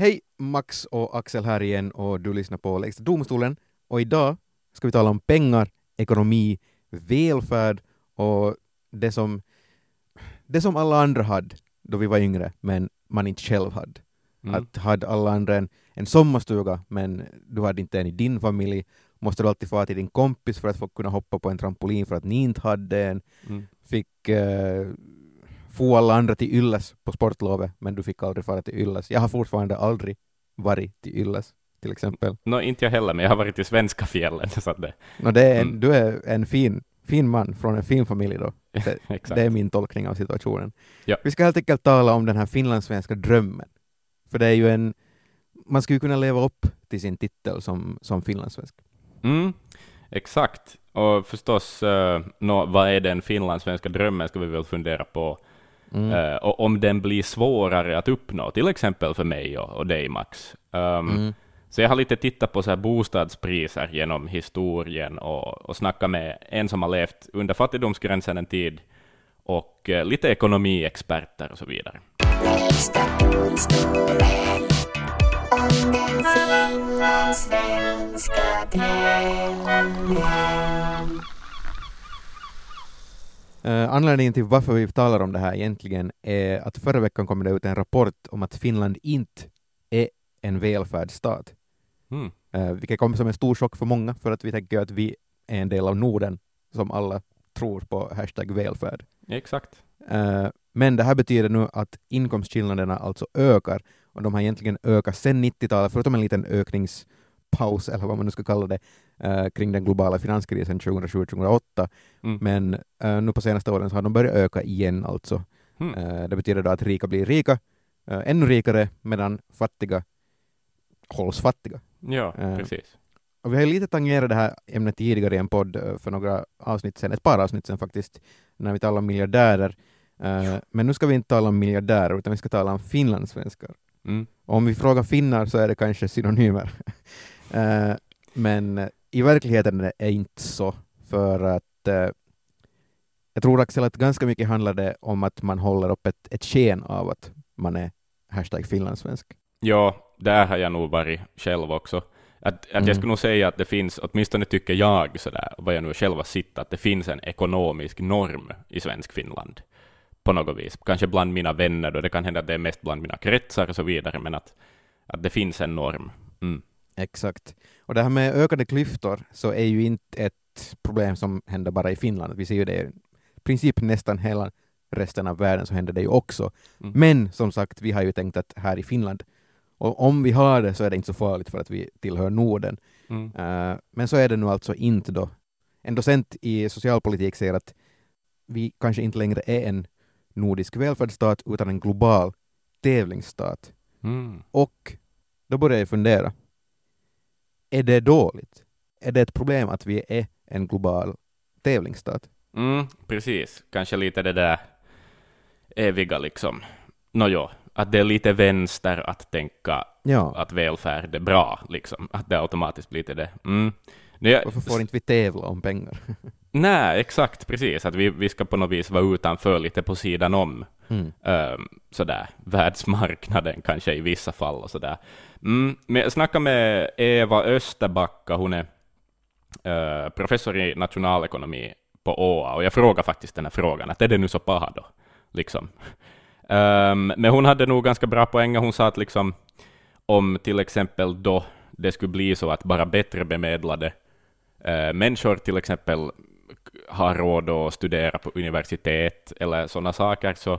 Hej, Max och Axel här igen och du lyssnar på Lägsta domstolen och idag ska vi tala om pengar, ekonomi, välfärd och det som, det som alla andra hade då vi var yngre men man inte själv hade. Mm. Att hade alla andra en, en sommarstuga men du hade inte en i din familj måste du alltid få till din kompis för att få kunna hoppa på en trampolin för att ni inte hade en. Mm. Fick eh, få alla andra till Ylles på sportlovet, men du fick aldrig fara till Ylles. Jag har fortfarande aldrig varit till Ylles, till exempel. Nå, inte jag heller, men jag har varit i svenska fjällen. Så det, No, det är en, Mm. Du är en fin, fin man från en fin familj då. Det, det är min tolkning av situationen. Ja. Vi ska helt enkelt tala om den här finlandssvenska drömmen. För det är ju en... Man skulle kunna leva upp till sin titel som, som finlandssvensk. Mm, exakt. Och förstås, uh, nå, vad är den finlandssvenska drömmen, ska vi väl fundera på. Mm. Eh, och om den blir svårare att uppnå, till exempel för mig och, och dig, Max. Um, Mm. Så jag har lite tittat på så här bostadspriser genom historien och, och snackat med en som har levt under fattigdomsgränsen en tid och eh, lite ekonomiexperter och så vidare. Lägsta Eh, anledningen till varför vi talar om det här egentligen är att förra veckan kom det ut en rapport om att Finland inte är en välfärdsstat. Mm. Uh, vilket kom som en stor chock för många, för att vi tänker att vi är en del av Norden, som alla tror på hashtag välfärd. Exakt. Eh, men det här betyder nu att inkomstskillnaderna alltså ökar, och de har egentligen ökat sedan 90-talet, förutom en liten ökningspaus, eller vad man nu ska kalla det, eh, kring den globala finanskrisen 2007-2008. Mm. Men eh, nu på senaste åren så har de börjat öka igen alltså. Mm. Eh, det betyder då att rika blir rika, eh, ännu rikare, medan fattiga hålls fattiga. Ja, Eh, precis. Och vi har ju lite tangerat det här ämnet tidigare i en podd eh, för några avsnitt sedan, ett par avsnitt sedan faktiskt, när vi talade om miljardärer. Men nu ska vi inte tala om miljardärer, utan vi ska tala om finlandssvenskar. Mm. Om vi frågar finnar så är det kanske synonymer. Eh, men i verkligheten är det inte så, för att eh, jag tror Axel att ganska mycket handlar det om att man håller upp ett, ett sken av att man är hashtag finlandssvensk. Ja, där har jag nog varit själv också. Att, att Mm. jag skulle nog säga att det finns, åtminstone tycker jag, sådär, vad jag nu själv har sett, att det finns en ekonomisk norm i svensk Finland. På något vis. Kanske bland mina vänner, då det kan hända att det är mest bland mina kretsar och så vidare, men att, att det finns en norm. Mm. Exakt. Och det här med ökade klyftor så är ju inte ett problem som händer bara i Finland. Vi ser ju det i princip nästan hela resten av världen så händer det ju också. Mm. Men som sagt, vi har ju tänkt att här i Finland, och om vi har det så är det inte så farligt för att vi tillhör Norden. Mm. Eh, men så är det nu alltså inte då. En docent i socialpolitik säger att vi kanske inte längre är en nordisk välfärdsstat utan en global tävlingsstat. Mm. Och då börjar jag fundera. Är det dåligt? Är det ett problem att vi är en global tävlingsstat? Mm, precis. Kanske lite det där eviga liksom. Nåjo, att det är lite vänster att tänka Ja, att välfärd är bra, liksom. Att det automatiskt blir till det. Mm. Jag- varför får inte vi tävla om pengar? Nej, exakt, precis. Att vi, vi ska på något vis vara utanför, lite på sidan om Mm. Um, sådär, världsmarknaden kanske i vissa fall och sådär. Mm, men jag snackade med Eva Österbacka, hon är uh, professor i nationalekonomi på ÅA, och jag frågade faktiskt den här frågan, att är det nu så paha då? Liksom. Um, men hon hade nog ganska bra poänger, hon sa att liksom, om till exempel då det skulle bli så att bara bättre bemedlade eh, människor till exempel har råd att studera på universitet eller sådana saker, så,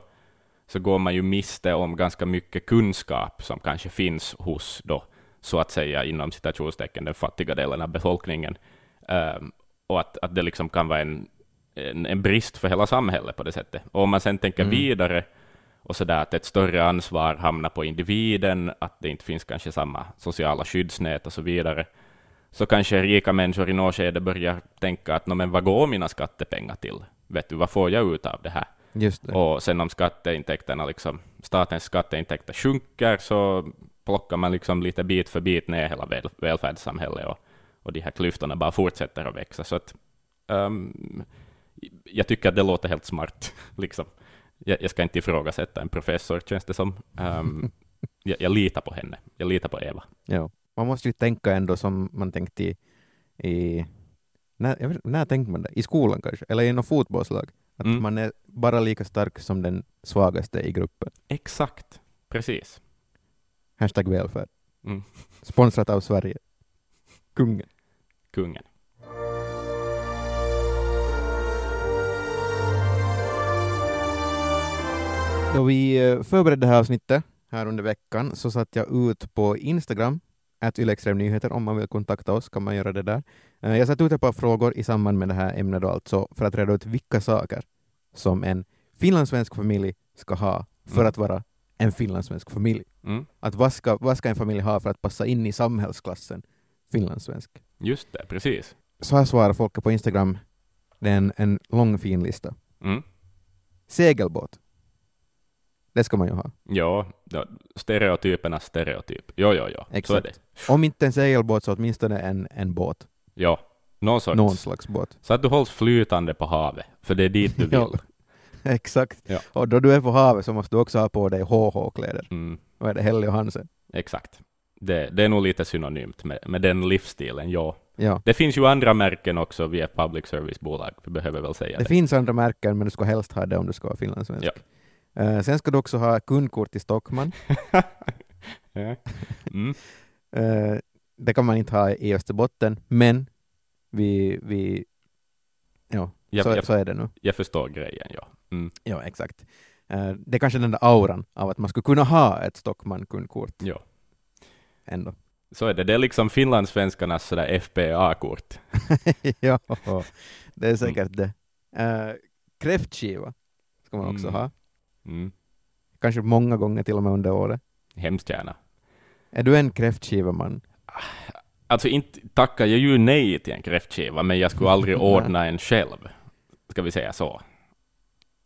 så går man ju miste om ganska mycket kunskap som kanske finns hos då, så att säga, inom citationstecken, den fattiga delen av befolkningen. Ehm, och att, att det liksom kan vara en, en, en brist för hela samhället på det sättet. Och om man sen tänker Mm. vidare, och så där att ett större ansvar hamnar på individen, att det inte finns kanske samma sociala skyddsnät och så vidare, så kanske rika människor i något skede börjar tänka att "Nå, men vad går mina skattepengar till? Vet du, vad får jag ut av det här? Och sen om skatteintäkterna, liksom, statens skatteintäkter sjunker, så plockar man liksom lite bit för bit ner hela väl, välfärdssamhället, och, och de här klyftorna bara fortsätter att växa. Så att, ehm, jag tycker att det låter helt smart. Liksom. Jag, jag ska inte ifrågasätta en professor, känns det som. Ehm, Jag, jag litar på henne. Jag litar på Eva. Ja. Man måste ju tänka ändå som man tänkte i, i när, vet, när tänkte man det? I skolan kanske, eller i något fotbollslag. Att Mm. man är bara lika stark som den svagaste i gruppen. Exakt. Precis. Hashtag välfärd. Mm. Sponsrat av Sverige. Kungen. Kungen. Då vi eh, förberedde det här avsnittet här under veckan så satt jag ut på Instagram, att Ylextremnyheter, om man vill kontakta oss kan man göra det där. Eh, Jag satt ut ett par frågor i samband med det här ämnet då alltså för att reda ut vilka saker som en finlandssvensk familj ska ha för Mm. att vara en finlandssvensk familj. Mm. Att vad ska, vad ska en familj ha för att passa in i samhällsklassen finlandssvensk? Just det, precis. Så här svarar folk på Instagram. Det är en, en lång fin lista. Mm. Segelbåt. Det ska man ju ha. Ja, ja, stereotypernas stereotyp. Jo, jo, jo. Så är det. Exakt. Om inte en segelbåt så åtminstone en, en båt. Ja, någon sorts. Någon slags båt. Så att du hålls flytande på havet, för det är dit du vill. Ja. Exakt. Ja. Och då du är på havet så måste du också ha på dig HH-kläder. Mm, Vad är det? Helly och Hansen? exakt. Det, det är nog lite synonymt med, med den livsstilen, ja. Ja. Det finns ju andra märken också, vi är ett public service-bolag, vi behöver väl säga Det det. finns andra märken men du ska helst ha det om du ska vara finlandssvensk. Ja. Eh, sen ska du också ha kundkort i Stockman. Mm. Eh, det kan man inte ha i Österbotten, men vi, vi ja, Jag, så, jag, så är det nu. jag förstår grejen, ja. Mm. Ja, exakt. Eh, det är kanske den där auran av att man skulle kunna ha ett Stockman-kundkort ja. ändå. Så är det. Det är liksom finlandssvenskarnas sådär FPA-kort. ja, det är säkert det. Uh, kräftskiva ska man också Mm. ha. Mm. Kanske många gånger till och med under året. Hemskt gärna. Är du en kräftskiva-man? Alltså inte tackar jag ju nej till en kräftskiva, men jag skulle aldrig ordna en själv. Ska vi säga så.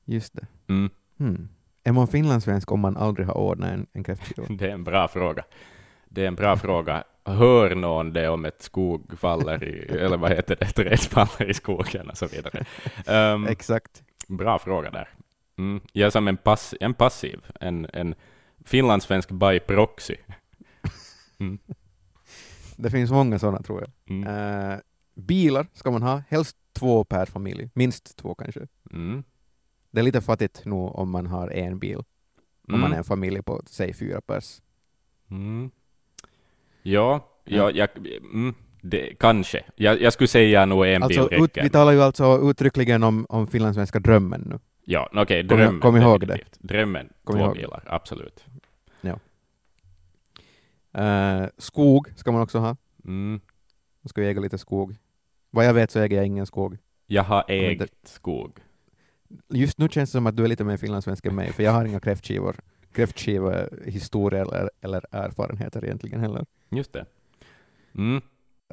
Just det. Mm. Hmm. Är man finlandssvensk om man aldrig har ordnat en, en kräftskiva? Det är en bra fråga. Det är en bra fråga. Hör någon det om ett skog faller i, eller vad heter det, träd faller i skogen och så vidare. Um, Exakt. bra fråga där. Mm. Jag är som en, pass, en passiv, en, en finlandssvensk by proxy. Mm. Det finns många sådana tror jag. Mm. Eh, bilar ska man ha, helst två per familj. Minst två kanske. Mm. Det är lite fattigt nu om man har en bil. Om Mm. man är en familj på, säg fyra pers. Mm. Ja, ja, jag, mm, det, kanske. Jag, jag skulle säga nog en Alltså, bil ut, räcker. vi talar ju alltså uttryckligen om, om finlandssvenska drömmen nu. Ja, okej, Kom- drömmen. kom ihåg det. definitivt. Drömmen, Kom två ihåg. bilar, absolut. Eh, skog ska man också ha. Mm. Man ska ju äga lite skog. Vad jag vet så äger jag ingen skog. Jag har ägt det- skog. Just nu känns det som att du är lite mer finlandssvensk än mig, för jag har inga kräftskivor, kräftskiva-historier eller, eller erfarenheter egentligen heller. Just det. Mm.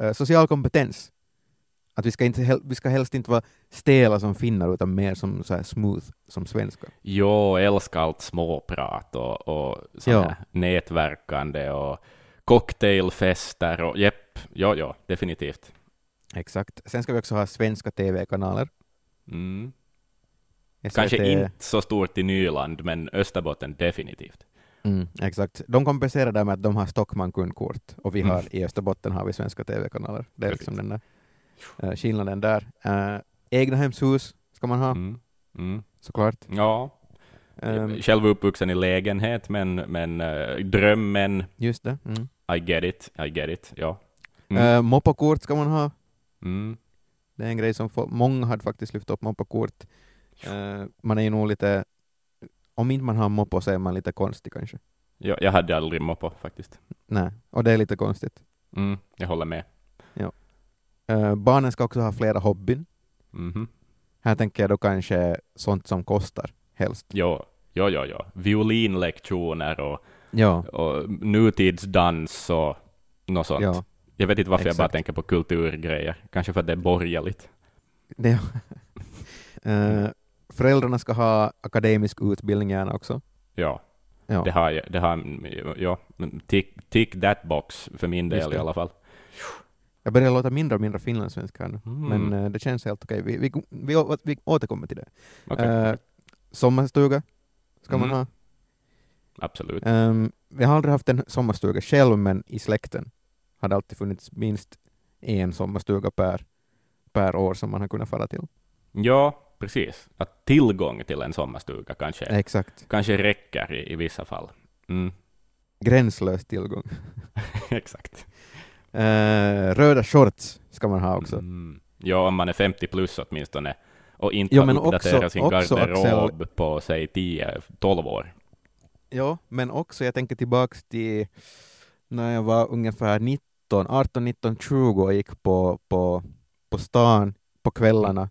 Eh, social kompetens. Att vi ska, inte, vi ska helst inte vara stela som finnar, utan mer som så här smooth som svenskar. Jo, älskar allt småprat och, och Ja. nätverkande och cocktailfester och jepp, ja, ja, definitivt. Exakt. Sen ska vi också ha svenska TV-kanaler. Mm. Kanske inte så stort i Nyland, men Österbotten definitivt. Mm, exakt. De kompenserar där med att de har Stockman kundkort och vi Mm. har i Österbotten har vi svenska TV-kanaler. Det är Precis. liksom den där uh, skillnaden där. Uh, egnahemshus ska man ha, Mm. Mm. såklart. Ja, Um, själv uppvuxen i lägenhet, men, men eh, drömmen, just det. Mm. I get it, I get it, ja. Mm. Uh, moppakort ska man ha. Mm. Det är en grej som få, många hade faktiskt lyft upp moppakort. Uh, man är ju nog lite, om inte man har moppo så är man lite konstig kanske. Ja, jag hade aldrig moppo faktiskt. Nej, och det är lite konstigt. Mm, jag håller med. Uh, barnen ska också ha flera hobbyn. Mhm. Här tänker jag då kanske sånt som kostar helst. Jo, jo, jo, jo. Violinlektioner och, Ja, och nutidsdans och något sånt. ja. Jag vet inte varför jag bara exakt. tänker på kulturgrejer. Kanske för att det är borgerligt. Det, Eh, föräldrarna ska ha akademisk utbildning gärna också. Ja, Ja, det har jag. Det har, ja, tick, tick that box för min del i alla fall. Jag börjar låta mindre och mindre finlandssvensk här nu, Mm. men eh, det känns helt okej. Vi, vi, vi, vi återkommer till det. Okej, Eh, sommarstuga ska man Mm. ha. absolut. Vi har aldrig haft en sommarstuga själv, men i släkten har det alltid funnits minst en sommarstuga per, per år som man har kunnat fara till. Ja, precis. Att tillgång till en sommarstuga kanske, Exakt. kanske räcker i, i vissa fall. Mm, Gränslös tillgång. exakt. Eh, röda shorts ska man ha också. Mm. Ja, om man är 50 plus åtminstone och inte har men uppdaterat också- sin också, garderob på, säg 10-12 år. Ja, men också jag tänker tillbaks till när jag var ungefär 19, 18, 19, 20 och gick på, på, på stan på kvällarna.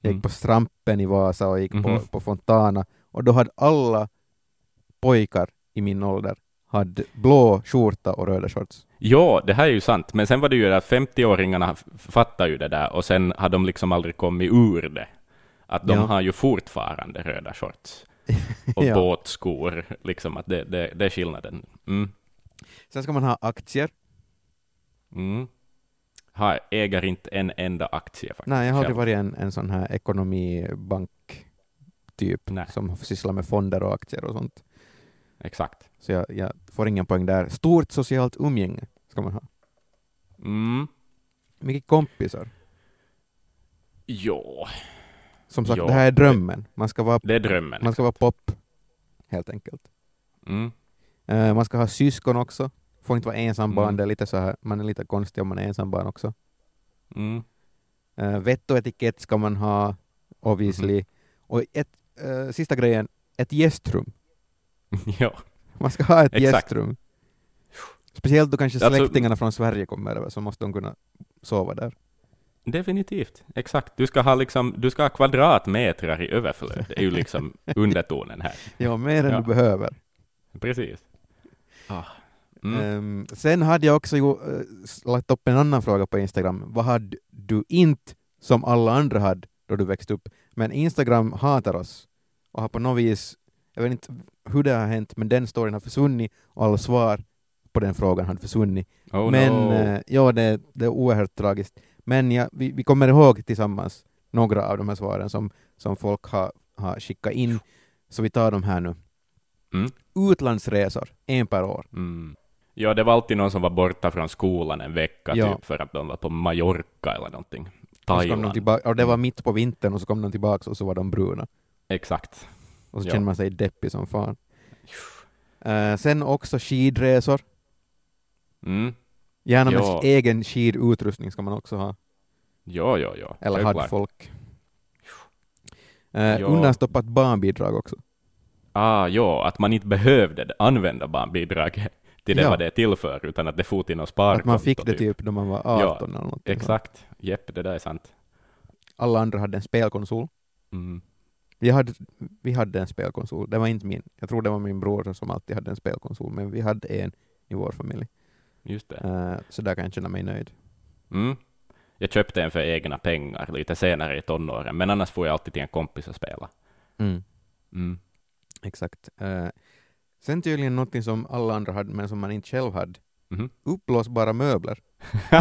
Jag gick Mm. på Strampen i Vasa och gick på, Mhm. på Fontana och då hade alla pojkar i min ålder hade blå skjorta och röda shorts. Ja, det här är ju sant, men sen var det ju att 50-åringarna f- fattar ju det där och sen har de liksom aldrig kommit ur det. Att de Ja. har ju fortfarande röda shorts och Ja. båtskor, liksom att det, det, det är skillnaden. Mm. Sen ska man ha aktier. Mm. Har, äger inte en enda aktie faktiskt. Nej, jag har aldrig varit en, en sån här ekonomibank typ Nej. som sysslar med fonder och aktier och sånt. Exakt. Så jag, jag får ingen poäng där. Stort socialt umgänge ska man ha. Mm. Mycket kompisar. Jo, Som sagt, Ja, det här är drömmen. Man ska vara, det är drömmen. man ska vara pop, helt enkelt. Mm. Eh, man ska ha syskon också. Får inte vara ensambarn. Mm. Det är lite så här, man är lite konstig om man är ensambarn också. Mm. Uh, vett och etikett ska man ha, obviously. Mhm. Och ett, eh, sista grejen, ett gästrum. Ja. Man ska ha ett Exakt. gästrum. Speciellt då kanske Alltså- släktingarna från Sverige kommer över, så måste de kunna sova där. Definitivt, exakt. Du ska ha, liksom, du ska ha kvadratmetrar i överflöd. Det är ju liksom undertonen här. Ja, mer än Ja. du behöver. Precis. Ah. Mm. Ehm, sen hade jag också ju, s- lagt upp en annan fråga på Instagram. Vad hade du inte som alla andra hade då du växte upp? Men Instagram hatar oss och har på något vis, jag vet inte hur det har hänt, men den storyn har försvunnit och alla svar på den frågan hade försvunnit. Oh men no. eh, ja, det, det är oerhört tragiskt. Men ja, vi, vi kommer ihåg tillsammans några av de här svaren som, som folk har, har skickat in, så vi tar dem här nu. Mm. Utlandsresor, en per år. Mm. Ja, det var alltid någon som var borta från skolan en vecka, Ja. typ för att de var på Mallorca eller någonting. Och, så kom de Thailand. tillbaka, och det var mitt på vintern och så kom de tillbaka och så var de bruna. Exakt. Och så Ja. känner man sig deppig som fan. Eh, sen också skidresor. Mm. Gärna med Ja. egen skidutrustning ska man också ha. Ja, ja, ja. Eller hade folk. Uh, Ja. Undanstoppat barnbidrag också. Ah, ja, att man inte behövde använda barnbidraget till det Ja. vad det är till för, utan att det for till något sparkonto. Att man fick det typ när man var 18 eller något. Exakt. Jepp, det där är sant. Alla andra hade en spelkonsol. Mm. Vi hade, vi hade en spelkonsol. Det var inte min. Jag tror det var min bror som alltid hade en spelkonsol, men vi hade en i vår familj. Just det. Eh, så där kan jag känna mig nöjd. Mm. Jag köpte en för egna pengar lite senare i tonåren, men annars får jag alltid till en kompis och spela. Mm. Exakt. Eh, sen tydligen något som alla andra hade, men som man inte själv hade. Mhm. Uppblåsbara möbler.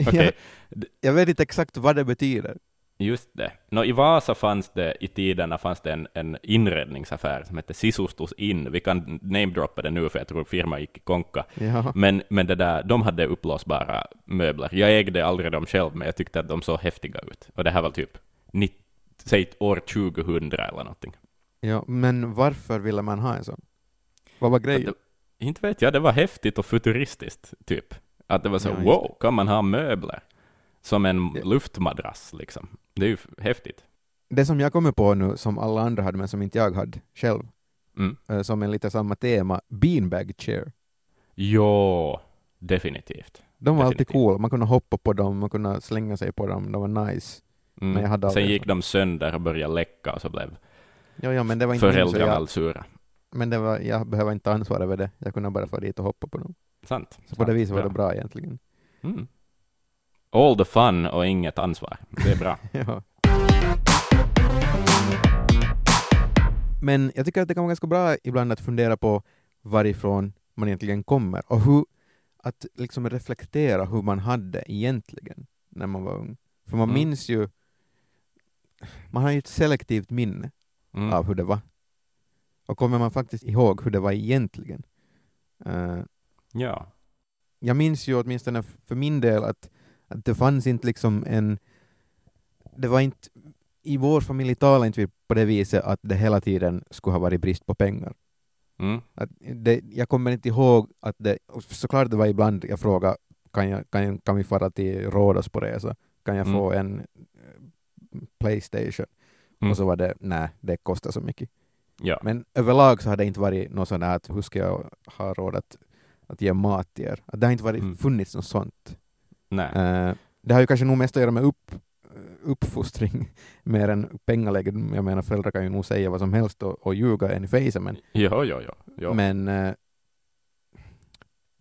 Okej, jag, jag vet inte exakt vad det betyder. Just det. Nå, I Vasa fanns det i tiderna fanns det en, en inredningsaffär som hette Sisustus In. Vi kan namedroppa det nu, för jag tror firman gick i konka. Ja. Men, men det där, de hade uppblåsbara möbler. Jag ägde aldrig dem själv, men jag tyckte att de såg häftiga ut. Och det här var typ, 90, säg år 2000 eller någonting. ja, men varför ville man ha en sån? Vad var grejen? det, inte vet jag, det var häftigt och futuristiskt, typ. Att det var så, Ja, wow, kan man ha möbler? Som en luftmadrass, liksom. Det är ju häftigt. Det som jag kommer på nu, som alla andra hade, men som inte jag hade själv, Mm. eh, som är lite samma tema, beanbag chair. Jo, definitivt. De var alltid Definitivt. cool, man kunde hoppa på dem, man kunde slänga sig på dem, de var nice. Mm. Men jag hade Sen gick så. de sönder och började läcka och så blev Ja, ja, men det var inte föräldrarna jag, allt sura. men det var, jag behöver inte ansvara över det, jag kunde bara få dit och hoppa på dem. Sant. Så på det sant. viset var det bra egentligen. Mm. All the fun och inget ansvar. Det är bra. Ja. Men jag tycker att det kan vara ganska bra ibland att fundera på varifrån man egentligen kommer och hur, att liksom reflektera hur man hade egentligen när man var ung. För man Mm. minns ju, man har ju ett selektivt minne Mm. av hur det var. Och kommer man faktiskt ihåg hur det var egentligen, Eh, Ja. jag minns ju åtminstone för min del att, att det fanns inte liksom en... Det var inte... I vår familj talade inte vi på det viset att det hela tiden skulle ha varit brist på pengar. Mm. Att det, jag kommer inte ihåg att det... Såklart det var ibland jag frågade kan, jag, kan, jag, kan vi fara till Rhodos på resa? Kan jag Mm. få en eh, Playstation? Mm. Och så var det nej, det kostar så mycket. Ja. Men överlag så har det inte varit något sånt här att hur ska jag ha råd att, att ge mat till er? Att det har inte varit, Mm. funnits något sånt. Nej. Eh, det har ju kanske nog mest att göra med upp, uppfostring mer än pengaläge. Jag menar föräldrar kan ju nog säga vad som helst och, och ljuga en i fejsen men, Jo, jo, jo. jo. men eh,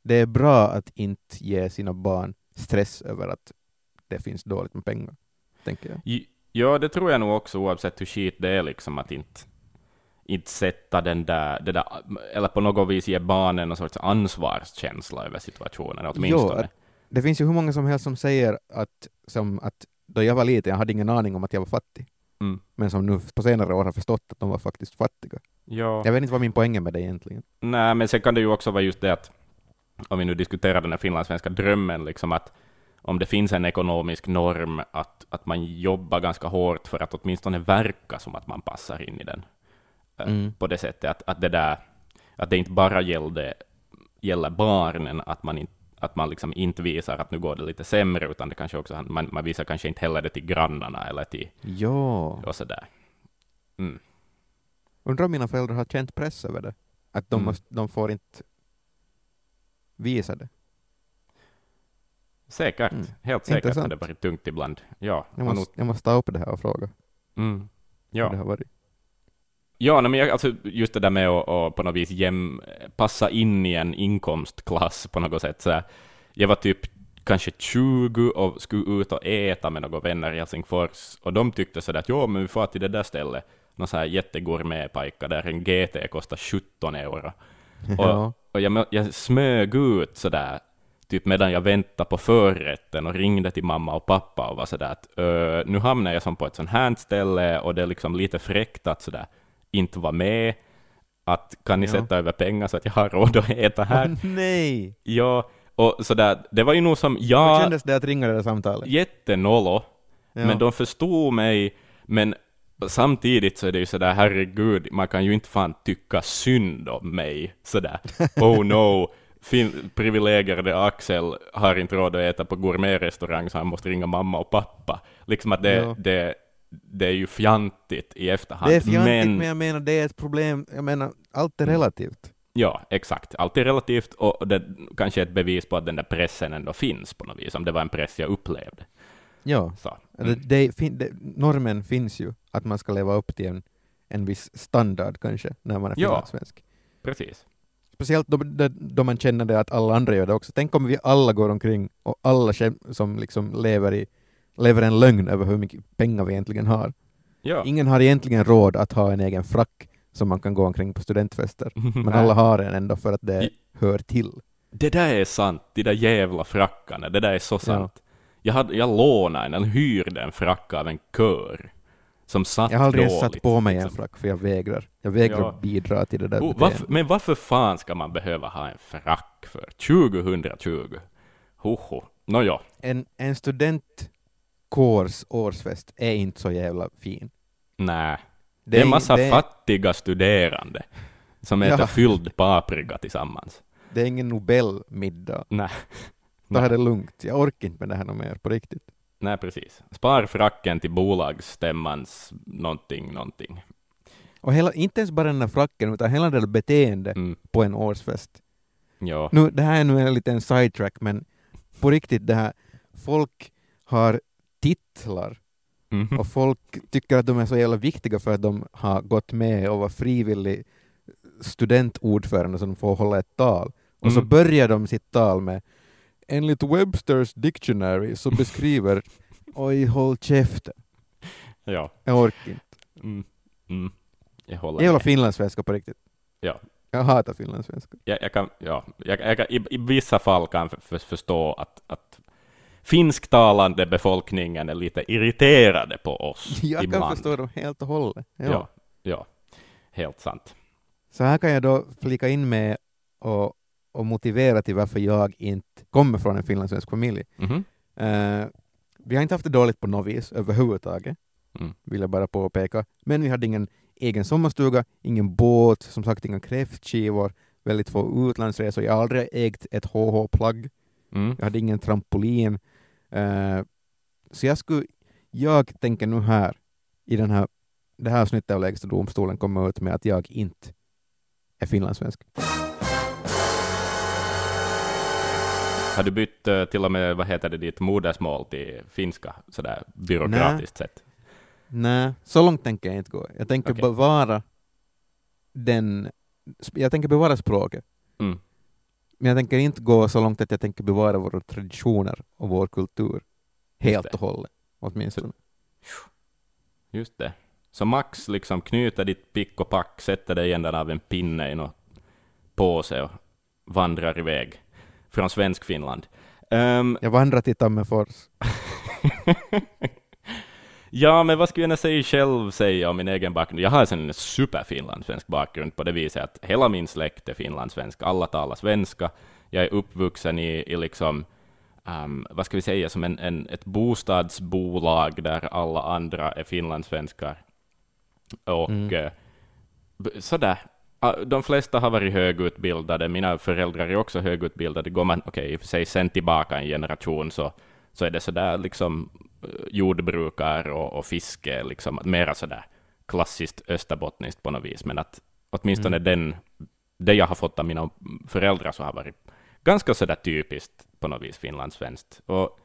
det är bra att inte ge sina barn stress över att det finns dåligt med pengar, tänker jag. Ja, det tror jag nog också, oavsett hur skit det är, liksom att inte, inte sätta den där, det där, eller på något vis ge barnen någon sorts ansvarskänsla över situationen, åtminstone. att- Det finns ju hur många som helst som säger att, som att då jag var liten, jag hade ingen aning om att jag var fattig, Mm. men som nu på senare år har förstått att de var faktiskt fattiga. Ja. Jag vet inte vad min poäng är med det egentligen. Nej, men sen kan det ju också vara just det att, om vi nu diskuterar den här finlandssvenska drömmen, liksom att om det finns en ekonomisk norm, att, att man jobbar ganska hårt för att åtminstone verka som att man passar in i den. Eh, Mm. På det sättet att, att, det där, att det inte bara gällde, gäller barnen, att man, inte, att man liksom inte visar att nu går det lite sämre, utan det kanske också, man, man visar kanske inte heller det till grannarna eller till Ja. och sådär. Mm. Undrar om mina föräldrar har känt press över det? Att de, Mm. måste, de får inte visa det. Säkert, Mm. helt säkert har det varit tungt ibland. Ja, Jag måste, jag måste ta upp det här och fråga Mm. Ja, det har varit. Ja nej, men jag, alltså, just det där med att, att på något vis jäm, passa in i en inkomstklass på något sätt. Så här, jag var typ kanske 20 och skulle ut och äta med några vänner i Helsingfors, och de tyckte sådär att jo, men vi får till det där stället, någon så här jättegourmetpajka där en GT kostar 17 euro. Och, Ja. och jag, jag smög ut sådär, typ medan jag väntade på förrätten och ringde till mamma och pappa och var sådär att "Ö, nu hamnar jag som på ett sånt här ställe och det är liksom lite fräckt att sådär inte vara med, att kan ni Ja. sätta över pengar så att jag har råd att äta här? Åh, nej! Ja, och sådär, det var ju nog som, Hur ja, kändes det att ringa det där samtalet? jättenollo, Ja. men de förstod mig, men samtidigt så är det ju sådär, herregud, man kan ju inte fan tycka synd om mig sådär. Oh no, fin- privilegierade Axel har inte råd att äta på gourmetrestaurang så han måste ringa mamma och pappa. Liksom att det, Ja. det, det är ju fjantigt i efterhand. Det är fjantigt, men... men jag menar det är ett problem. Jag menar, allt är relativt. Ja, exakt. Allt är relativt och det kanske är ett bevis på att den där pressen ändå finns på något vis, om det var en press jag upplevde. Ja. Så. Det, Mm. det, fin, det, normen finns ju, att man ska leva upp till en, en viss standard kanske, när man är Ja. finlandssvensk. Precis. Speciellt då, då, man känner det att alla andra gör det också. Tänk om vi alla går omkring och alla som liksom lever, i, lever en lögn över hur mycket pengar vi egentligen har. Ja. Ingen har egentligen råd att ha en egen frack som man kan gå omkring på studentfester. Men alla har en ändå för att det I- hör till. Det där är sant, de där jävla frackarna, det där är så sant. Jag, hade, jag lånade en, eller hyrde en frack av en kör som satt Jag har aldrig dåligt. satt på mig en liksom. frack för jag vägrar. Jag vägrar Ja. bidra till det där Oh, varför, men varför fan ska man behöva ha en frack för? 2020? Hoho. Nåja. En, en studentkårs årsfest är inte så jävla fin. Nej. Det är en massa det, fattiga studerande som äter Ja. fylld paprika tillsammans. det är ingen Nobelmiddag. Nej. Ta Nej. det lugnt. Jag orkar inte med det här något mer på riktigt. Nej, precis. Spar fracken till bolagsstämmans någonting, någonting. Och hela, inte ens bara den här fracken, utan hela det där beteendet Mm. på en årsfest. Ja. Nu, det här är nu en liten sidetrack, men på riktigt, det här, folk har titlar Mhm. och folk tycker att de är så jävla viktiga för att de har gått med och var frivillig studentordförande som får hålla ett tal. Och så Mm. börjar de sitt tal med enligt Websters Dictionary så beskriver oj, håll käften. Ja. Jag orkar inte. Mm. Mm. Jag håller Jävla finlandssvenska på riktigt. Ja. Jag hatar finlandssvenska. Jag, jag kan, ja, jag, jag kan, i, I vissa fall kan jag för, förstå att, att finsktalande befolkningen är lite irriterade på oss Jag ibland. kan förstå dem helt och hållet. Ja. Ja, ja, helt sant. Så här kan jag då flika in med och, och motivera till varför jag inte kommer från en finlandssvensk familj. Mhm. Eh, vi har inte haft det dåligt på något vis överhuvudtaget, Mm. vill jag bara påpeka. Men vi hade ingen egen sommarstuga, ingen båt, som sagt inga kräftskivor, väldigt få utlandsresor. Jag har aldrig ägt ett HH-plagg, Mm. jag hade ingen trampolin. Eh, så jag skulle, jag tänker nu här, i den här, det här avsnittet av Lägsta domstolen kommer ut med att jag inte är finlandssvensk. Har du bytt eh, till och med, vad heter det, ditt modersmål till finska, sådär byråkratiskt sett? Nej, så långt tänker jag inte gå. Jag tänker Okej. bevara den, jag tänker bevara språket. Mm. Men jag tänker inte gå så långt att jag tänker bevara våra traditioner och vår kultur helt och hållet, åtminstone. Just det. Så Max liksom knyter ditt pick och pack, sätter dig i änden av en pinne i någon påse och vandrar iväg från Svensk-Finland. Ehm, Jag vandrar till Tammerfors. ja, men vad skulle jag säga själv säga om min egen bakgrund? Jag har en superfinlandssvensk bakgrund på det viset att hela min släkt är finlandssvensk. Alla talar svenska. Jag är uppvuxen i, i liksom, ehm, vad ska vi säga, som en, en, ett bostadsbolag där alla andra är finlandssvenskar. Och Mm. eh, sådär. Ah, De flesta har varit högutbildade, mina föräldrar är också högutbildade. Går man, okej, i och för sig sen tillbaka en generation så, så är det sådär liksom eh, jordbrukare och, och fiske, liksom, mera sådär klassiskt österbottniskt på något vis, men att åtminstone den, det jag har fått av mina föräldrar så har varit ganska sådär typiskt på något vis finlandssvenskt. Och,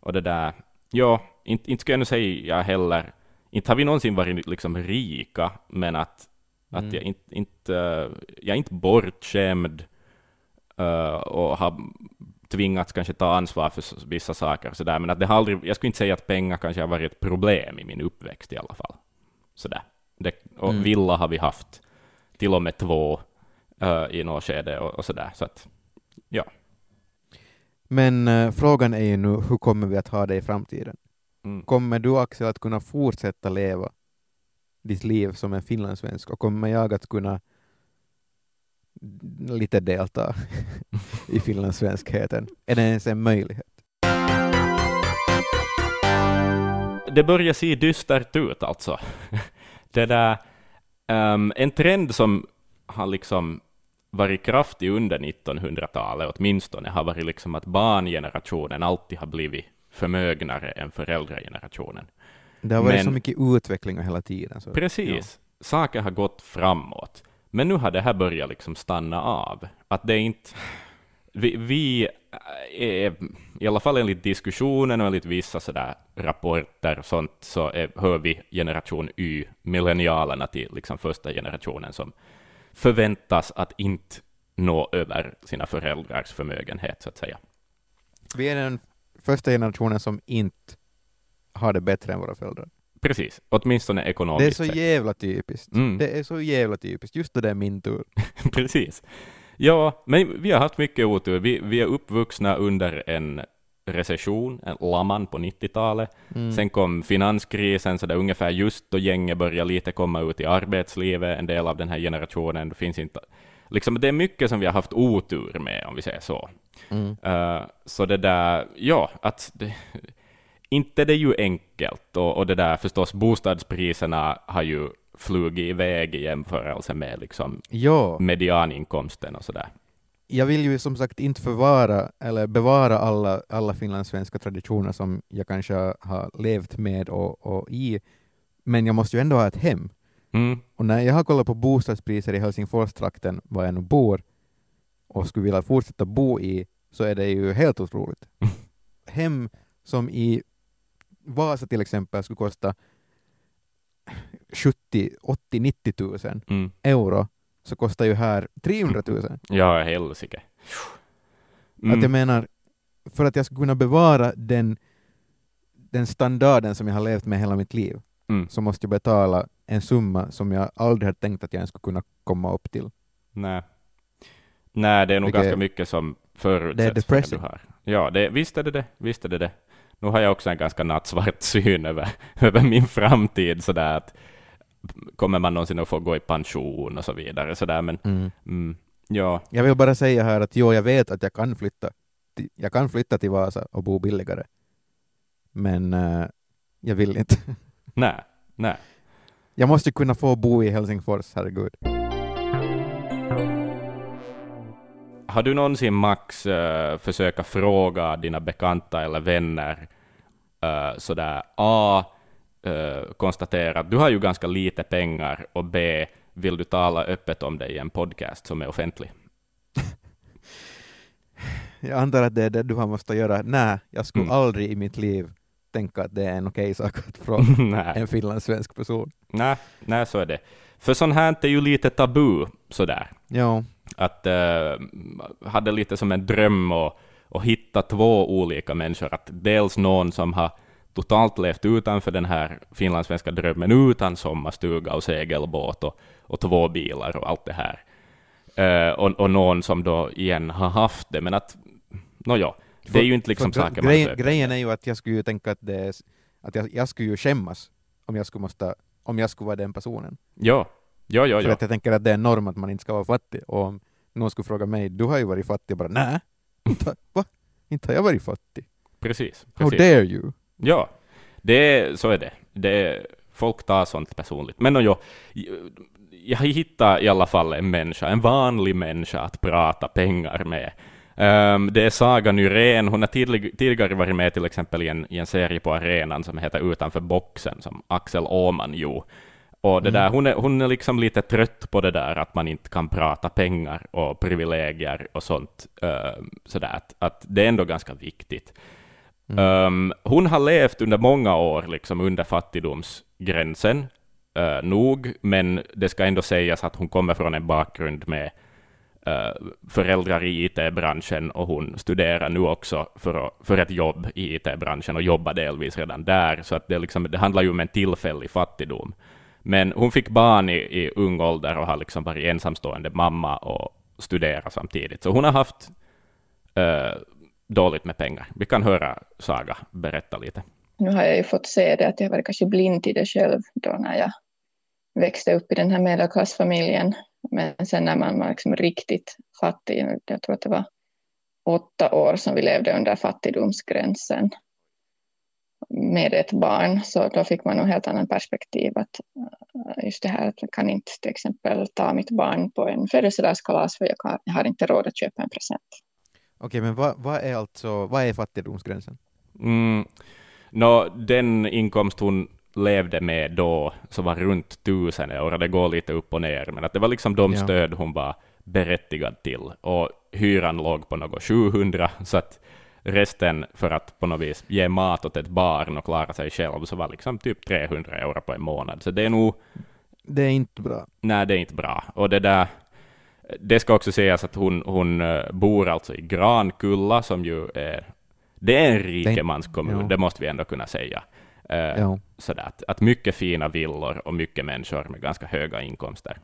och det där, ja, inte, inte ska jag nu säga jag heller, inte har vi någonsin varit liksom rika, men att, att Mm. jag inte, inte, eh, jag är inte bortskämd eh, och har tvingats kanske ta ansvar för vissa saker, så där, men att det aldrig, jag skulle inte säga att pengar kanske har varit ett problem i min uppväxt i alla fall. Sådär. Det, och Mm. villa har vi haft, till och med två eh, i något skede och, och sådär. Så att, ja. Men eh, frågan är ju nu, hur kommer vi att ha det i framtiden? Mm. Kommer du Axel att kunna fortsätta leva ditt liv som en finlandssvensk och kommer jag att kunna lite delta i finlandssvenskheten? Är det ens en möjlighet? det börjar se dystert ut alltså. Det där, ehm, en trend som har liksom varit kraftig under 1900-talet åtminstone har varit liksom att barngenerationen alltid har blivit förmögnare än föräldragenerationen. Det har varit Men- så mycket utveckling hela tiden. Så, Precis. Saker har gått framåt. Men nu har det här börjat liksom stanna av. Att det är inte... Vi, vi är, i alla fall enligt diskussionen och enligt vissa sådär rapporter och sånt, så är, hör vi generation Y, millennialerna, till liksom första generationen som förväntas att inte nå över sina föräldrars förmögenhet, så att säga. Vi är den första generationen som inte har det bättre än våra föräldrar. Precis, åtminstone Det är ekonomiskt så sett. jävla typiskt. Mm. Det är så jävla typiskt. Just det, det är min tur. Precis. Ja, men vi har haft mycket otur. Vi, vi är uppvuxna under en recession, en laman på 90-talet. Mm. Sen kom finanskrisen, så det är ungefär just då gänget börjar lite komma ut i arbetslivet, en del av den här generationen. Det finns inte... Liksom, det är mycket som vi har haft otur med, om vi säger så. Mm. Eh, så det där, ja, att det, inte det är ju enkelt, och, och det där förstås, bostadspriserna har ju flugit iväg i jämförelse med liksom Ja, medianinkomsten och sådär. jag vill ju som sagt inte förvara eller bevara alla, alla finlandssvenska traditioner som jag kanske har levt med och, och i, men jag måste ju ändå ha ett hem. Mm. Och när jag har kollat på bostadspriser i Helsingforstrakten, var jag nu bor, och skulle vilja fortsätta bo i, så är det ju helt otroligt. Hem som i Vasa till exempel skulle kosta 70, 80, 90 tusen Mm. euro, så kostar ju här 300 000. Ja, helsike. Att jag Mm. menar, för att jag ska kunna bevara den, den standarden som jag har levt med hela mitt liv, Mm. så måste jag betala en summa som jag aldrig hade tänkt att jag ens skulle kunna komma upp till. Nej. Nej, det är nog Vilket- ganska mycket som förutsätts Det är för det depressing. du har. Ja, det, visst är det det. Visst är det det. Nu har jag också en ganska nattsvart syn över, över min framtid, sådär att kommer man någonsin att få gå i pension och så vidare, sådär, men Mm. mm, Ja, Jag vill bara säga här att jo, jag vet att jag kan flytta, jag kan flytta till Vasa och bo billigare. Men eh, jag vill inte. nej, nej. Jag måste kunna få bo i Helsingfors, herregud. Har du någonsin, Max, uh, försöka fråga dina bekanta eller vänner uh, sådär, A, uh, konstatera att du har ju ganska lite pengar, och B, vill du tala öppet om det i en podcast som är offentlig? Jag antar att det är det du har måste göra. Nej, jag skulle Mm. aldrig i mitt liv tänka att det är en okej sak att fråga en finlandssvensk person. nej, nej, så är det. För sånt här är ju lite tabu, sådär. Ja, att uh, hade lite som en dröm att, att hitta två olika människor, att dels någon som har totalt levt utanför den här finlandssvenska drömmen utan sommarstuga och segelbåt och, och två bilar och allt det här. Eh, och, och någon som då igen har haft det, men att, nåja, det är ju inte liksom för saker man grejen, grejen är ju att jag skulle ju tänka att, det är, att jag, jag skulle ju skämmas om jag skulle, måste, om jag skulle vara den personen. Ja, ja, ja, För ja. att jag tänker att det är en norm att man inte ska vara fattig. Och om någon skulle fråga mig, du har ju varit fattig, jag bara nej, inte, va? Inte har jag varit fattig. precis. How precis. dare you? Ja, det så är det. det folk tar sånt personligt. Men jag har hittat i alla fall en människa, en vanlig människa att prata pengar med. Ehm, det är Saga Nyrén, hon har tidlig, tidigare varit med till exempel i en, i en serie på arenan som heter Utanför boxen, som Axel Åman gjorde. Och det Mm. där, hon, är, hon är liksom lite trött på det där att man inte kan prata pengar och privilegier och sånt. ehm, sådär, att, att det är ändå ganska viktigt. Um, hon har levt under många år liksom under fattigdomsgränsen, uh, nog, men det ska ändå sägas att hon kommer från en bakgrund med uh, föräldrar i IT-branschen och hon studerar nu också för, för ett jobb i IT-branschen och jobbar delvis redan där, så att det, liksom, det handlar ju om en tillfällig fattigdom. Men hon fick barn i, i ung ålder och har liksom varit ensamstående mamma och studerat samtidigt, så hon har haft eh, dåligt med pengar. Vi kan höra Saga berätta lite. Nu har jag ju fått se det att jag var kanske blind till det själv då när jag växte upp i den här medelklassfamiljen. Men sen när man var liksom riktigt fattig, jag tror att det var åtta år som vi levde under fattigdomsgränsen med ett barn, så då fick man nog helt annan perspektiv. Att eh, just det här att jag kan inte till exempel ta mitt barn på en födelsedagskalas för jag, kan, jag har inte råd att köpa en present. Okej, men vad, vad är alltså, vad är fattigdomsgränsen? Mm. Nå, den inkomst hon levde med då, så var runt tusen euro, det går lite upp och ner, men att det var liksom de Ja. stöd hon var berättigad till, och hyran låg på något 700, så att resten för att på något vis ge mat åt ett barn och klara sig själv, så var liksom typ 300 euro på en månad. Så det är nog Det är inte bra. Nej, det är inte bra. Och det där, det ska också sägas att hon, hon eh, bor alltså i Grankulla, som ju är, det är en rikemanskommun, ja. det måste vi ändå kunna säga. Eh, Ja. Sådär, att, att mycket fina villor och mycket människor med ganska höga inkomster.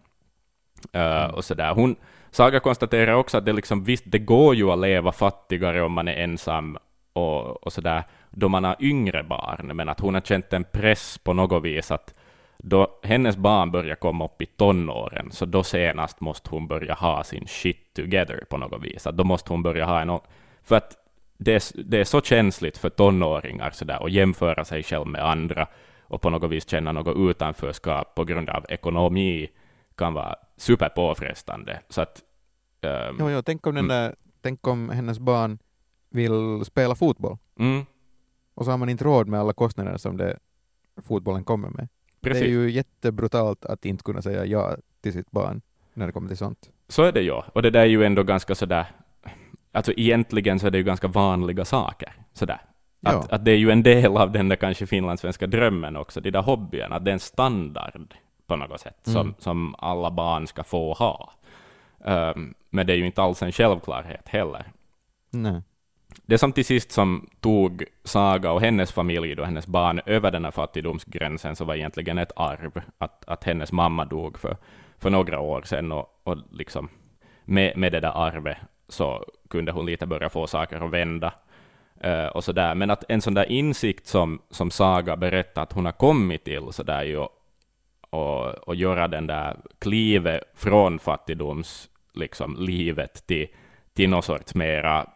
Eh, och sådär. Hon, Saga konstaterar också att det liksom, visst, det går ju att leva fattigare om man är ensam och, och sådär, då man har yngre barn, men att hon har känt en press på något vis att då hennes barn börjar komma upp i tonåren, så då senast måste hon börja ha sin shit together på något vis. Att då måste hon börja ha en... För att det är, det är så känsligt för tonåringar så där, att jämföra sig själv med andra och på något vis känna något utanförskap på grund av ekonomi kan vara superpåfrestande. Så att ehm, Jo, jo, tänk, om den Mm. där, tänk om hennes barn vill spela fotboll mm, och så har man inte råd med alla kostnader som det fotbollen kommer med. precis. Det är ju jättebrutalt att inte kunna säga ja till sitt barn när det kommer till sånt. Så är det ju. Och det där är ju ändå ganska sådär... Alltså egentligen så är det ju ganska vanliga saker. Sådär. Att, Ja. att det är ju en del av den där kanske finlandssvenska drömmen också, de där hobbyerna, att det är en standard på något sätt som, Mm. som alla barn ska få ha. Ehm, men det är ju inte alls en självklarhet heller. Nej. Det som till sist som tog Saga och hennes familj, då hennes barn, över den här fattigdomsgränsen, så var egentligen ett arv, att, att hennes mamma dog för, för några år sedan, och, och liksom med, med det där arvet så kunde hon lite börja få saker att vända. eh, och så där. Men att en sån där insikt som, som Saga berättar att hon har kommit till, så där ju, och, och göra den där klivet från liksom, livet till, till någon sorts mera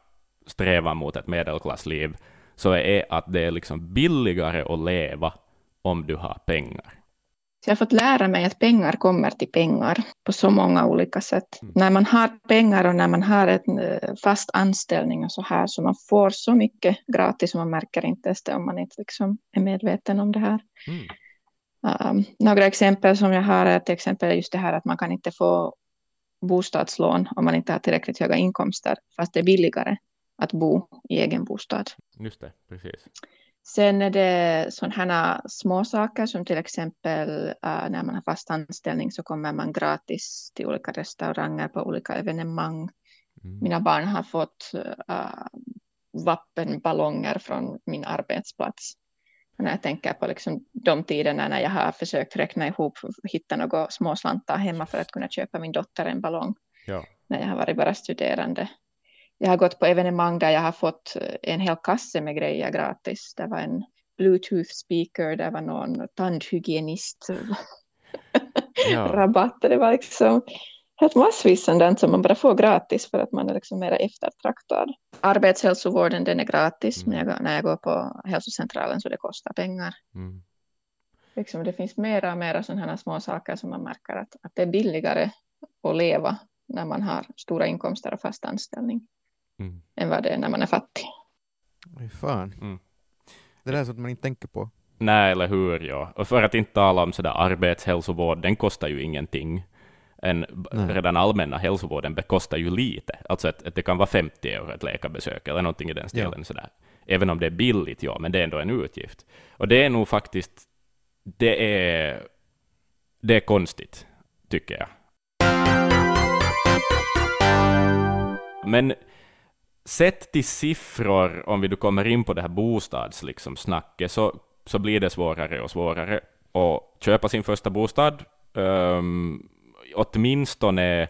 strävan mot ett medelklassliv, så är att det är liksom billigare att leva om du har pengar. Så jag har fått lära mig att pengar kommer till pengar på så många olika sätt. Mm. När man har pengar och när man har en eh, fast anställning och så här så man får så mycket gratis och man märker inte ens det om man inte liksom är medveten om det här. Mm. Um, några exempel som jag har är till exempel just det här att man kan inte få bostadslån om man inte har tillräckligt höga inkomster fast det är billigare att bo i egen bostad. Just det, precis. Sen är det sådana små saker som till exempel uh, när man har fast anställning så kommer man gratis till olika restauranger på olika evenemang. Mm. Mina barn har fått uh, vappenballonger från min arbetsplats. När jag tänker på liksom de tiderna när jag har försökt räkna ihop, hitta några småslantar hemma för att kunna köpa min dotter en ballong. Ja. När jag har varit bara studerande jag har gått på evenemang där jag har fått eh, en hel kasse med grejer gratis. Det var en bluetooth speaker, det var någon tandhygienist ja. rabatt. Det var liksom helt massvis sådant som man bara får gratis för att man är liksom mer eftertraktad. Arbetshälsovården den är gratis, mm. men jag, när jag går på hälsocentralen så det kostar pengar. Mm. Liksom, det finns mera och mera sådana små saker som man märker att, att det är billigare att leva när man har stora inkomster och fast anställning mm. än vad det är när man är fattig. Oj, fan. Mm. Det där är sånt man inte tänker på. Nej, eller hur, ja. Och för att inte tala om sådär arbetshälsovård, den kostar ju ingenting. En, redan allmänna hälsovården bekostar ju lite. Alltså att, att, det kan vara 50 euro ett läkarbesök eller någonting i den stilen. Ja. Sådär. Även om det är billigt, ja, men det är ändå en utgift. Och det är nog faktiskt, det är, det är konstigt, tycker jag. Men sett till siffror, om vi då kommer in på det här bostadssnacket, liksom, så, så blir det svårare och svårare att köpa sin första bostad. Um, åtminstone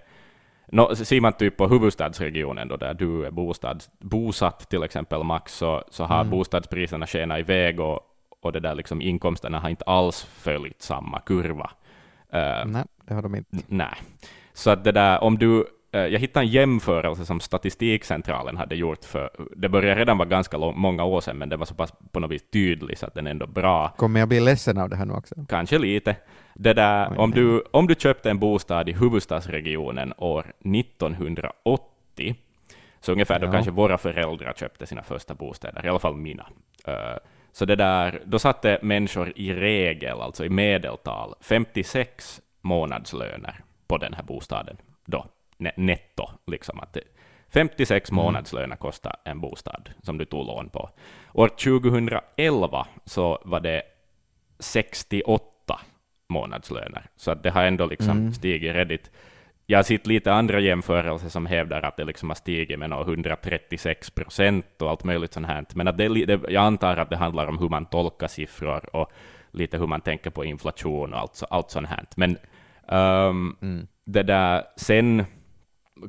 No, ser man typ på huvudstadsregionen då, där du är bostad, bosatt till exempel Max, så, så har mm. bostadspriserna skenat iväg och, och det där liksom inkomsterna har inte alls följt samma kurva. Uh, nej, det har de inte. Nej. Så att det där, om du Eh, jag hittade en jämförelse som Statistikcentralen hade gjort för, det började redan vara ganska lång, många år sedan, men den var så pass på något vis tydlig så att den är ändå bra. Kommer jag bli ledsen av det här nu också? Kanske lite. Det där, om, du, om du köpte en bostad i huvudstadsregionen år 1980, så ungefär ja. då kanske våra föräldrar köpte sina första bostäder, i alla fall mina. Uh, så det där, då satte människor i regel, alltså i medeltal, 56 månadslöner på den här bostaden då netto. Liksom att 56 mm. månadslöner kostar en bostad som du tog lån på. År 2011 så var det 68 månadslöner, så att det har ändå liksom mm. stigit redigt. Jag har sett lite andra jämförelser som hävdar att det liksom har stigit med 136 procent och allt möjligt sånt här. Men att det, det, jag antar att det handlar om hur man tolkar siffror och lite hur man tänker på inflation och allt, allt sånt här. Men um, mm. det där sen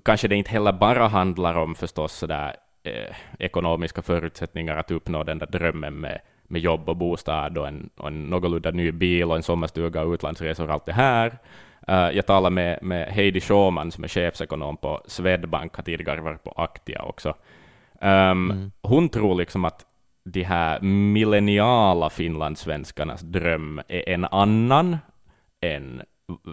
kanske det inte heller bara handlar om förstås sådär, eh, ekonomiska förutsättningar att uppnå den där drömmen med, med jobb och bostad och en, och en någorlunda ny bil och en sommarstuga och utlandsresor och allt det här. Uh, jag talade med, med Heidi Schauman som är chefsekonom på Swedbank, har tidigare varit på Aktia också. Um, mm. Hon tror liksom att de här millenniala finlandssvenskarnas dröm är en annan än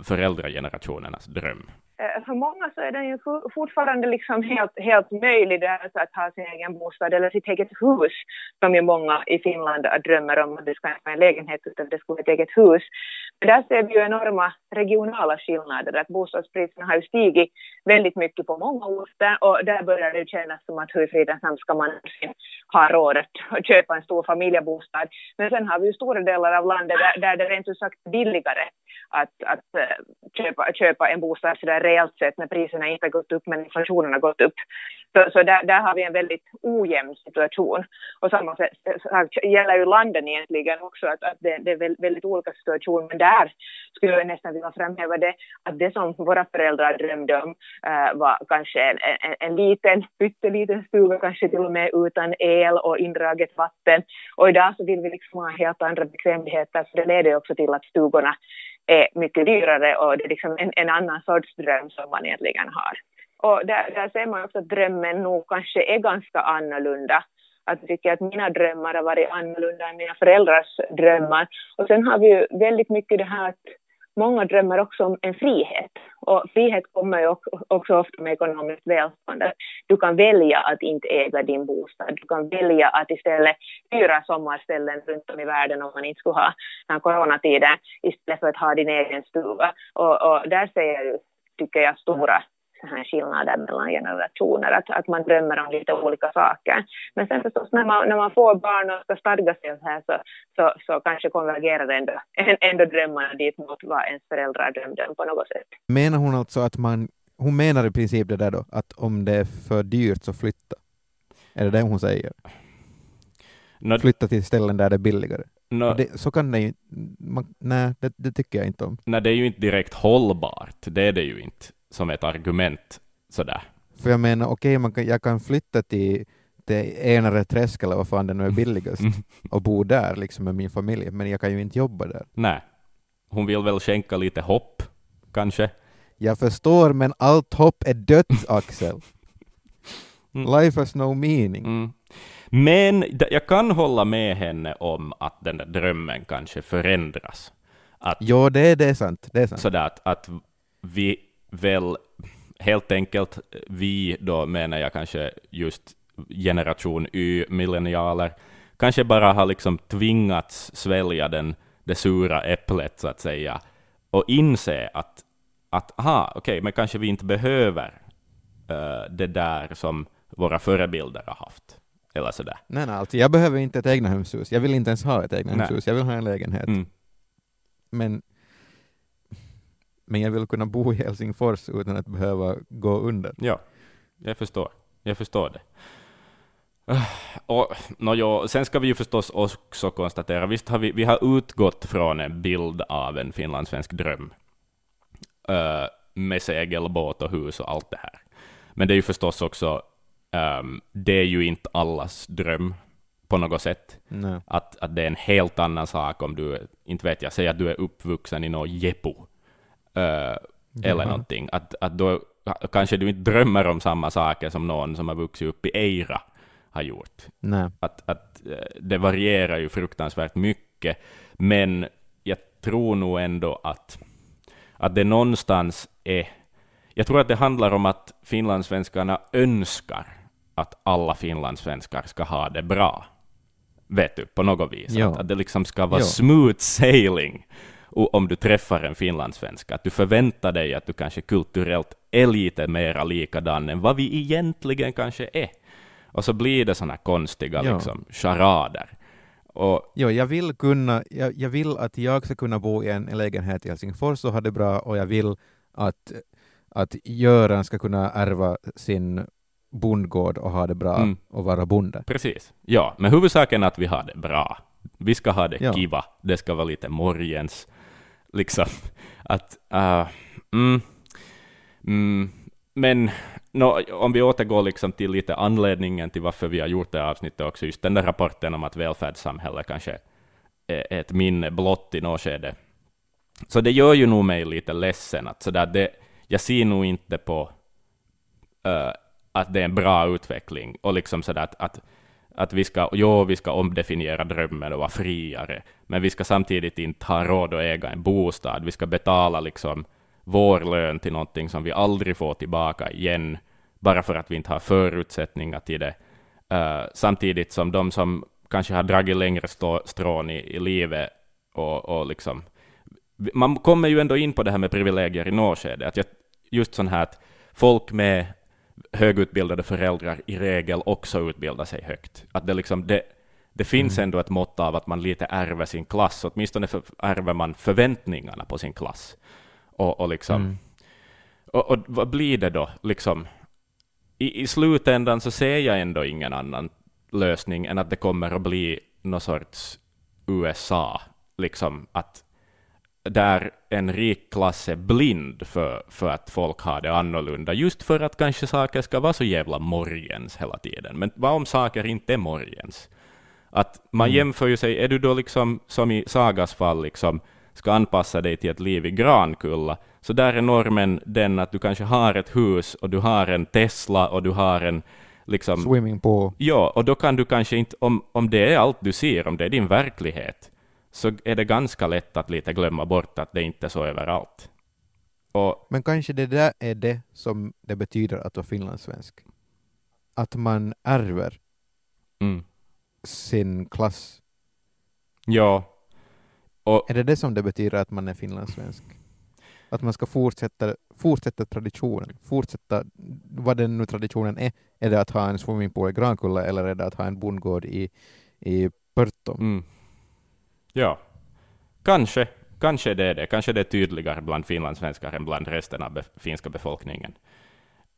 föräldragenerationernas dröm. Eh, för många så är den ju fortfarande liksom helt, helt möjlig alltså att ha sin egen bostad eller sitt eget hus, som ju många i Finland drömmer om att det ska vara en lägenhet utan det ska vara ett eget hus. Men där ser vi ju enorma regionala skillnader, att bostadspriserna har ju stigit väldigt mycket på många orter och där börjar det ju kännas som att hur i fridens namn ska man ha råd att köpa en stor familjebostad. Men sen har vi ju stora delar av landet där, där det rent ut sagt är billigare att, att eh, köpa, köpa en bostad sådär reellt sett när priserna inte har gått upp men inflationen har gått upp. Så, så där, där har vi en väldigt ojämn situation. Och samma sak alltså, gäller ju landen egentligen också, att, att det, det, är väldigt, olika situationer. Men där skulle jag nästan vilja framhäva det, att det som våra föräldrar drömde om äh, var kanske en, en, en liten, pytteliten stuga, kanske till och med utan el och indraget vatten. Och idag så vill vi liksom ha helt andra bekvämligheter, för det leder ju också till att stugorna är mycket dyrare och det är liksom en, en annan sorts dröm som man egentligen har. Och där, där ser man också att drömmen nog kanske är ganska annorlunda. Att jag tycker att mina drömmar har varit annorlunda än mina föräldrars drömmar. Och sen har vi ju väldigt mycket det här att många drömmer också om en frihet. Och frihet kommer ju också ofta med ekonomiskt välstånd. Du kan välja att inte äga din bostad. Du kan välja att istället hyra sommarställen runt om i världen om man inte skulle ha den här coronatiden istället för att ha din egen stuga. Och, och där ser jag ju, tycker jag, stora så här skillnader mellan generationer, att, att man drömmer om lite olika saker. Men sen förstås när man, när man får barn och ska stadga sig här så, så, så kanske konvergerar ändå, ändå drömmarna dit mot vad ens föräldrar drömde om på något sätt. Menar hon alltså att man, hon menar i princip det där då, att om det är för dyrt så flytta? Är det det hon säger? Nå, Flytta till ställen där det är billigare? Och det, så kan det ju, man, nej, det, det tycker jag inte om. nej, det är ju inte direkt hållbart, det är det ju inte som ett argument sådär. För jag menar, okej, man kan, jag kan flytta till, till Enare träsk eller vad fan det nu är billigast Mm. och bo där liksom med min familj, men jag kan ju inte jobba där. Nej. Hon vill väl skänka lite hopp, kanske. Jag förstår, men allt hopp är dött, Axel. Mm. Life has no meaning. Mm. Men jag kan hålla med henne om att den där drömmen kanske förändras. Att, Jo, det, det är sant. Det är sant. sådär att, att vi väl helt enkelt, vi då menar jag kanske just generation Y, millennialer, kanske bara har liksom tvingats svälja den, det sura äpplet så att säga, och inse att, att aha, okej, men kanske vi inte behöver eh, det där som våra förebilder har haft. Eller sådär. Nej, nej, alltså, jag behöver inte ett egnahemshus. Jag vill inte ens ha ett egnahemshus. Jag vill ha en lägenhet. Mm. Men, men jag vill kunna bo i Helsingfors utan att behöva gå under. Ja, jag förstår. Jag förstår det. Ah, Och, nå, jo, sen ska vi ju förstås också konstatera, visst har vi, vi har utgått från en bild av en finlandssvensk dröm, eh, med segelbåt och hus och allt det här. Men det är ju förstås också, ehm, det är ju inte allas dröm på något sätt. Nej. Att, att det är en helt annan sak om du, inte vet jag, säger att du är uppvuxen i något Jeppo, eller Jaha. någonting. Att, att då kanske du inte drömmer om samma saker som någon som har vuxit upp i Eira har gjort. Nej. Att, att eh, det varierar ju fruktansvärt mycket, men jag tror nog ändå att, att det någonstans är... Jag tror att det handlar om att finlandssvenskarna önskar att alla finlandssvenskar ska ha det bra. Vet du, på något vis. Att, att det liksom ska vara Ja. smooth sailing o- om du träffar en finlandssvenska. Att du förväntar dig att du kanske kulturellt är lite mera likadan än vad vi egentligen kanske är. Och så blir det såna konstiga Ja. liksom, charader. Och, Jo, jag vill kunna, jag, jag vill att jag ska kunna bo i en lägenhet i Helsingfors och ha det bra och jag vill att, att Göran ska kunna ärva sin bondgård och ha det bra Mm. och vara bonde. precis. Ja, men huvudsaken är att vi har det bra. Vi ska ha det Ja. kiva. Det ska vara lite morgens. Liksom. Att, uh, mm, mm, men no, om vi återgår liksom till lite anledningen till varför vi har gjort det här avsnittet också, just den där rapporten om att välfärdssamhället kanske är ett minne blott i något skede. Så det gör ju nog mig lite ledsen att sådär det, jag ser nog inte på uh, att det är en bra utveckling och liksom sådär att, att, att vi ska, jo, vi ska omdefiniera drömmen och vara friare, men vi ska samtidigt inte ha råd att äga en bostad. Vi ska betala liksom vår lön till någonting som vi aldrig får tillbaka igen, bara för att vi inte har förutsättningar till det. Uh, samtidigt som de som kanske har dragit längre stå, strån i, i livet och, och liksom man kommer ju ändå in på det här med privilegier i något skede, att jag, just sån här att folk med högutbildade föräldrar i regel också utbildar sig högt. Att det, liksom, det, det finns ändå ett mått av att man lite ärver sin klass, åtminstone för, ärver man förväntningarna på sin klass. Och, och, liksom, Mm. och, och vad blir det då? Liksom, i, I slutändan så ser jag ändå ingen annan lösning än att det kommer att bli någon sorts USA, liksom att där en rik klass är blind för, för att folk har det annorlunda, just för att kanske saker ska vara så jävla morgens hela tiden. Men vad om saker inte är morgens? Att man jämför ju sig, är du då liksom, som i Sagas fall, liksom, ska anpassa dig till ett liv i Grankulla, Så där är normen den att du kanske har ett hus och du har en Tesla och du har en liksom... Swimming pool. Ja, och då kan du kanske inte, om, om det är allt du ser, om det är din verklighet, så är det ganska lätt att lite glömma bort att det inte är så överallt. Och Men kanske det där är det som det betyder att vara finlandssvensk. Att man ärver mm, sin klass. ja, och Är det det som det betyder att man är finlandssvensk? Att man ska fortsätta, fortsätta traditionen, fortsätta vad den nu traditionen är. Är det att ha en swimmingpool i Grankulla eller är det att ha en bondgård i, i Pörtom? Mm. Ja, kanske. Kanske det är det. Kanske det är tydligare bland finlandssvenskar än bland resten av be finska befolkningen.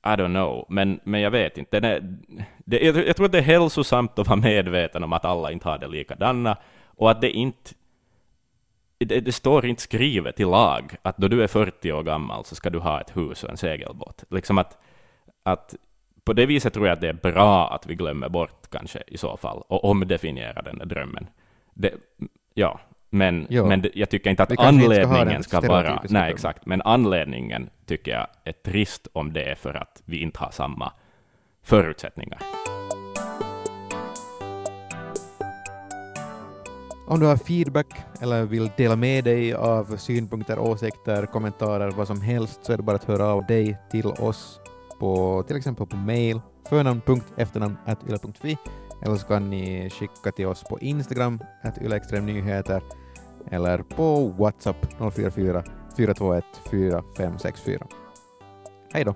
I don't know, men, men jag vet inte. Är, det, jag, jag tror att det är hälsosamt att vara medveten om att alla inte har det likadana och att det inte det, det står inte skrivet i lag att då du är 40 år gammal så ska du ha ett hus och en segelbåt. Liksom att, att på det viset tror jag att det är bra att vi glömmer bort kanske i så fall och omdefinierar den där drömmen. Det, ja, men, Ja. men jag tycker inte att inte ska anledningen den ska, vara... Nej, exakt. Men anledningen tycker jag är trist om det är för att vi inte har samma förutsättningar. Om du har feedback eller vill dela med dig av synpunkter, åsikter, kommentarer, vad som helst så är det bara att höra av dig till oss på till exempel på mail förnamn.efternamn.yle.fi eller så kan ni skicka till oss på Instagram att ylextremnyheter eller på WhatsApp 044 421 4564. Hej då!